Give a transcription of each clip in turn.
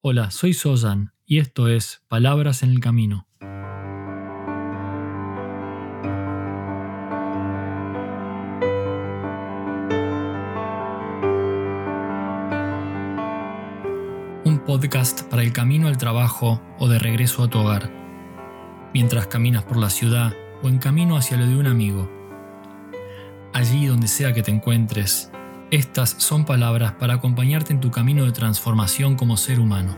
Hola, soy Soyan y esto es Palabras en el Camino. Un podcast para el camino al trabajo o de regreso a tu hogar, mientras caminas por la ciudad o en camino hacia lo de un amigo. Allí donde sea que te encuentres, estas son palabras para acompañarte en tu camino de transformación como ser humano.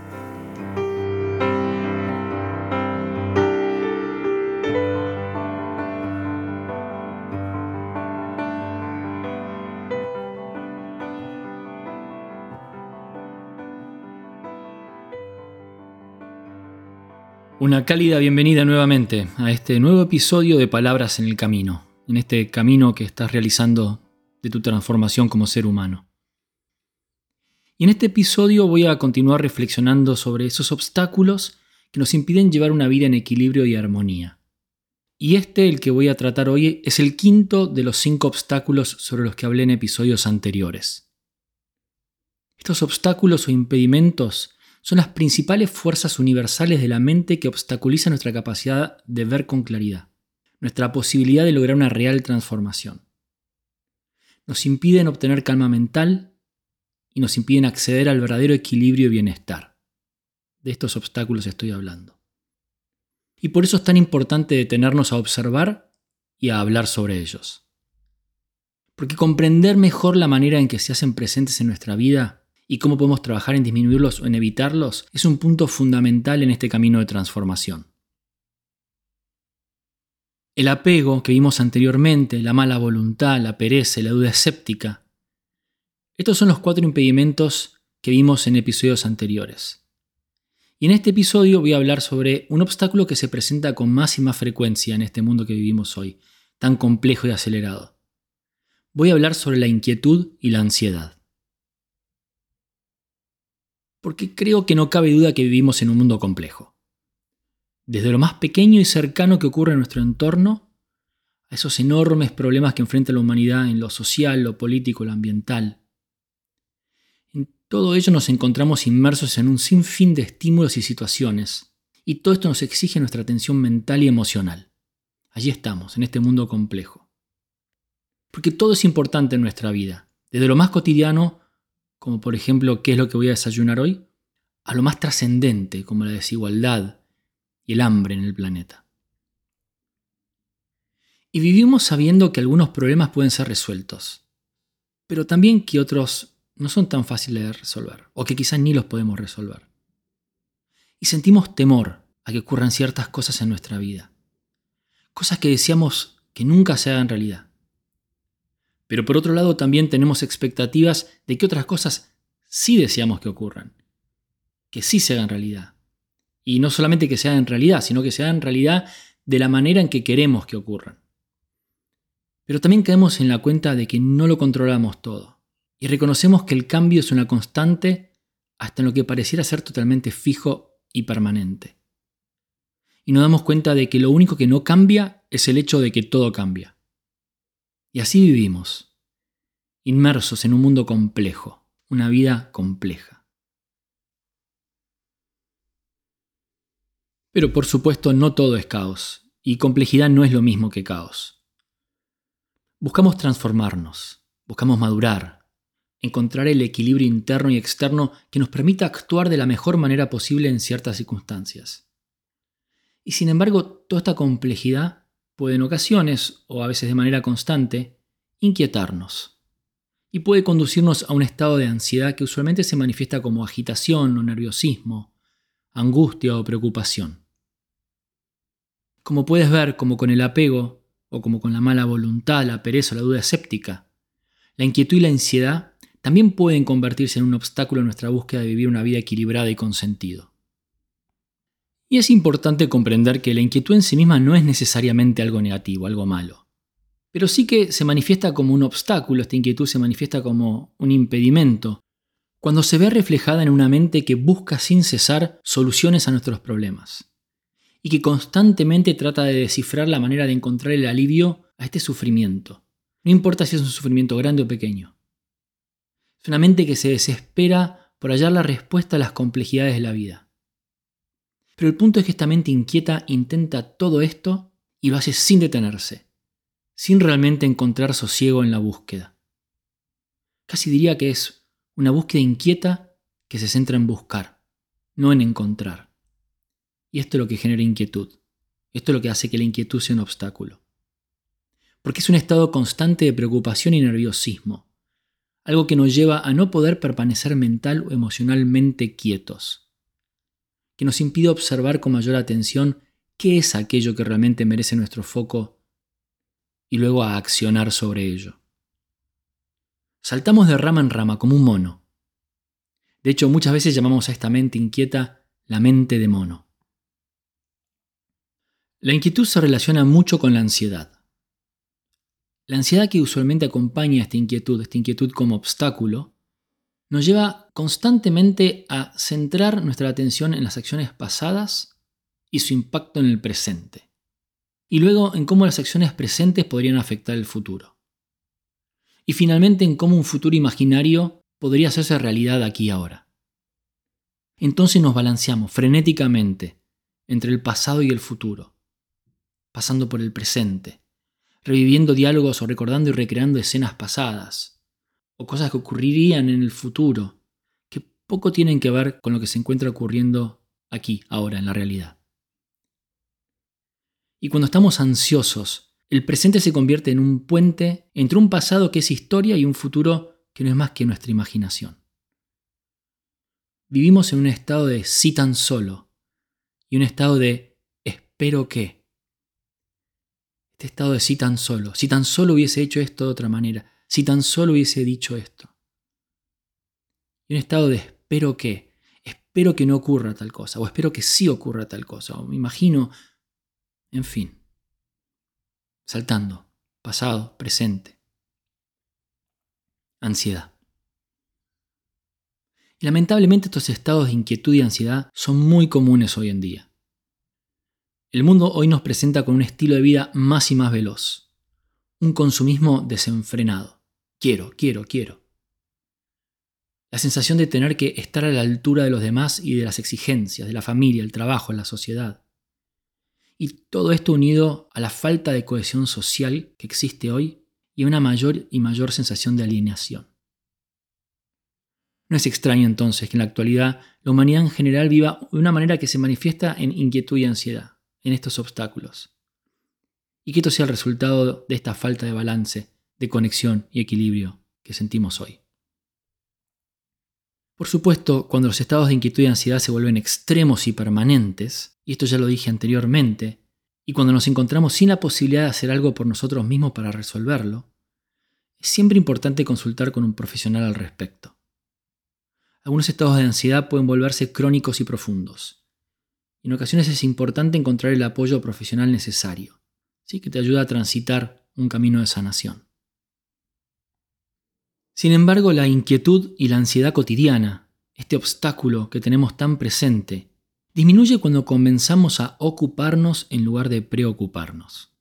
Una cálida bienvenida nuevamente a este nuevo episodio de Palabras en el Camino, en este camino que estás realizando de tu transformación como ser humano. Y en este episodio voy a continuar reflexionando sobre esos obstáculos que nos impiden llevar una vida en equilibrio y armonía. Y este, el que voy a tratar hoy, es el quinto de los cinco obstáculos sobre los que hablé en episodios anteriores. Estos obstáculos o impedimentos son las principales fuerzas universales de la mente que obstaculizan nuestra capacidad de ver con claridad, nuestra posibilidad de lograr una real transformación nos impiden obtener calma mental y nos impiden acceder al verdadero equilibrio y bienestar. De estos obstáculos estoy hablando. Y por eso es tan importante detenernos a observar y a hablar sobre ellos. Porque comprender mejor la manera en que se hacen presentes en nuestra vida y cómo podemos trabajar en disminuirlos o en evitarlos es un punto fundamental en este camino de transformación. El apego que vimos anteriormente, la mala voluntad, la pereza la duda escéptica. Estos son los cuatro impedimentos que vimos en episodios anteriores. Y en este episodio voy a hablar sobre un obstáculo que se presenta con más y más frecuencia en este mundo que vivimos hoy, tan complejo y acelerado. Voy a hablar sobre la inquietud y la ansiedad. Porque creo que no cabe duda que vivimos en un mundo complejo desde lo más pequeño y cercano que ocurre en nuestro entorno, a esos enormes problemas que enfrenta la humanidad en lo social, lo político, lo ambiental. En todo ello nos encontramos inmersos en un sinfín de estímulos y situaciones, y todo esto nos exige nuestra atención mental y emocional. Allí estamos, en este mundo complejo. Porque todo es importante en nuestra vida, desde lo más cotidiano, como por ejemplo qué es lo que voy a desayunar hoy, a lo más trascendente, como la desigualdad, el hambre en el planeta. Y vivimos sabiendo que algunos problemas pueden ser resueltos, pero también que otros no son tan fáciles de resolver, o que quizás ni los podemos resolver. Y sentimos temor a que ocurran ciertas cosas en nuestra vida, cosas que deseamos que nunca se hagan realidad. Pero por otro lado también tenemos expectativas de que otras cosas sí deseamos que ocurran, que sí se hagan realidad. Y no solamente que sea en realidad, sino que sea en realidad de la manera en que queremos que ocurran. Pero también caemos en la cuenta de que no lo controlamos todo. Y reconocemos que el cambio es una constante hasta en lo que pareciera ser totalmente fijo y permanente. Y nos damos cuenta de que lo único que no cambia es el hecho de que todo cambia. Y así vivimos, inmersos en un mundo complejo, una vida compleja. Pero por supuesto no todo es caos, y complejidad no es lo mismo que caos. Buscamos transformarnos, buscamos madurar, encontrar el equilibrio interno y externo que nos permita actuar de la mejor manera posible en ciertas circunstancias. Y sin embargo, toda esta complejidad puede en ocasiones, o a veces de manera constante, inquietarnos. Y puede conducirnos a un estado de ansiedad que usualmente se manifiesta como agitación o nerviosismo, angustia o preocupación. Como puedes ver, como con el apego, o como con la mala voluntad, la pereza o la duda escéptica, la inquietud y la ansiedad también pueden convertirse en un obstáculo en nuestra búsqueda de vivir una vida equilibrada y con sentido. Y es importante comprender que la inquietud en sí misma no es necesariamente algo negativo, algo malo. Pero sí que se manifiesta como un obstáculo, esta inquietud se manifiesta como un impedimento, cuando se ve reflejada en una mente que busca sin cesar soluciones a nuestros problemas y que constantemente trata de descifrar la manera de encontrar el alivio a este sufrimiento, no importa si es un sufrimiento grande o pequeño. Es una mente que se desespera por hallar la respuesta a las complejidades de la vida. Pero el punto es que esta mente inquieta intenta todo esto y lo hace sin detenerse, sin realmente encontrar sosiego en la búsqueda. Casi diría que es una búsqueda inquieta que se centra en buscar, no en encontrar. Y esto es lo que genera inquietud. Esto es lo que hace que la inquietud sea un obstáculo. Porque es un estado constante de preocupación y nerviosismo, algo que nos lleva a no poder permanecer mental o emocionalmente quietos que nos impide observar con mayor atención qué es aquello que realmente merece nuestro foco y luego a accionar sobre ello. Saltamos de rama en rama como un mono. De hecho, muchas veces llamamos a esta mente inquieta la mente de mono. La inquietud se relaciona mucho con la ansiedad. La ansiedad que usualmente acompaña a esta inquietud, esta inquietud como obstáculo, nos lleva constantemente a centrar nuestra atención en las acciones pasadas y su impacto en el presente, y luego en cómo las acciones presentes podrían afectar el futuro. Y finalmente en cómo un futuro imaginario podría hacerse realidad aquí y ahora. Entonces nos balanceamos frenéticamente entre el pasado y el futuro, pasando por el presente, reviviendo diálogos o recordando y recreando escenas pasadas, o cosas que ocurrirían en el futuro, que poco tienen que ver con lo que se encuentra ocurriendo aquí, ahora, en la realidad. Y cuando estamos ansiosos, el presente se convierte en un puente entre un pasado que es historia y un futuro que no es más que nuestra imaginación. Vivimos en un estado de sí tan solo y un estado de espero que. Este estado de sí tan solo. Si tan solo hubiese hecho esto de otra manera si tan solo hubiese dicho esto. Y un estado de espero que, espero que no ocurra tal cosa, o espero que sí ocurra tal cosa, o me imagino, en fin, saltando, pasado, presente. Ansiedad. Y lamentablemente estos estados de inquietud y ansiedad son muy comunes hoy en día. El mundo hoy nos presenta con un estilo de vida más y más veloz, un consumismo desenfrenado. Quiero, quiero, quiero. La sensación de tener que estar a la altura de los demás y de las exigencias, de la familia, el trabajo, la sociedad. Y todo esto unido a la falta de cohesión social que existe hoy y a una mayor y mayor sensación de alienación. No es extraño entonces que en la actualidad la humanidad en general viva de una manera que se manifiesta en inquietud y ansiedad, en estos obstáculos. Y que esto sea el resultado de esta falta de balance de conexión y equilibrio que sentimos hoy. Por supuesto, cuando los estados de inquietud y ansiedad se vuelven extremos y permanentes, y esto ya lo dije anteriormente, y cuando nos encontramos sin la posibilidad de hacer algo por nosotros mismos para resolverlo, es siempre importante consultar con un profesional al respecto. Algunos estados de ansiedad pueden volverse crónicos y profundos. En ocasiones es importante encontrar el apoyo profesional necesario, ¿sí? que te ayuda a transitar un camino de sanación. Sin embargo, la inquietud y la ansiedad cotidiana, este obstáculo que tenemos tan presente, disminuye cuando comenzamos a ocuparnos en lugar de preocuparnos.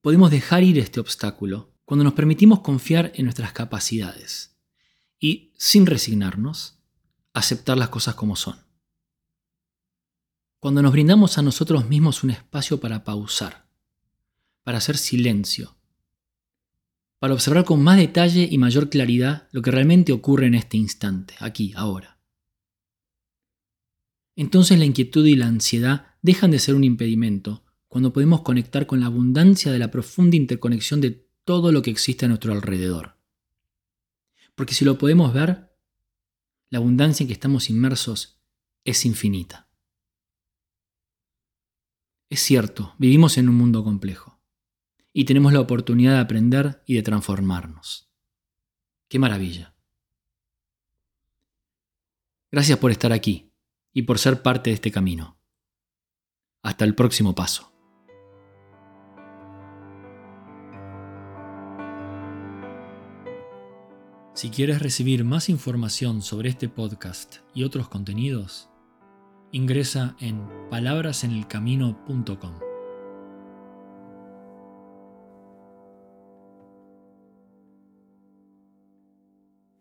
Podemos dejar ir este obstáculo cuando nos permitimos confiar en nuestras capacidades y, sin resignarnos, aceptar las cosas como son. Cuando nos brindamos a nosotros mismos un espacio para pausar, para hacer silencio, para observar con más detalle y mayor claridad lo que realmente ocurre en este instante, aquí, ahora. Entonces la inquietud y la ansiedad dejan de ser un impedimento cuando podemos conectar con la abundancia de la profunda interconexión de todo lo que existe a nuestro alrededor. Porque si lo podemos ver, la abundancia en que estamos inmersos es infinita. Es cierto, vivimos en un mundo complejo y tenemos la oportunidad de aprender y de transformarnos. ¡Qué maravilla! Gracias por estar aquí y por ser parte de este camino. Hasta el próximo paso. Si quieres recibir más información sobre este podcast y otros contenidos, ingresa en palabrasenelcamino.com.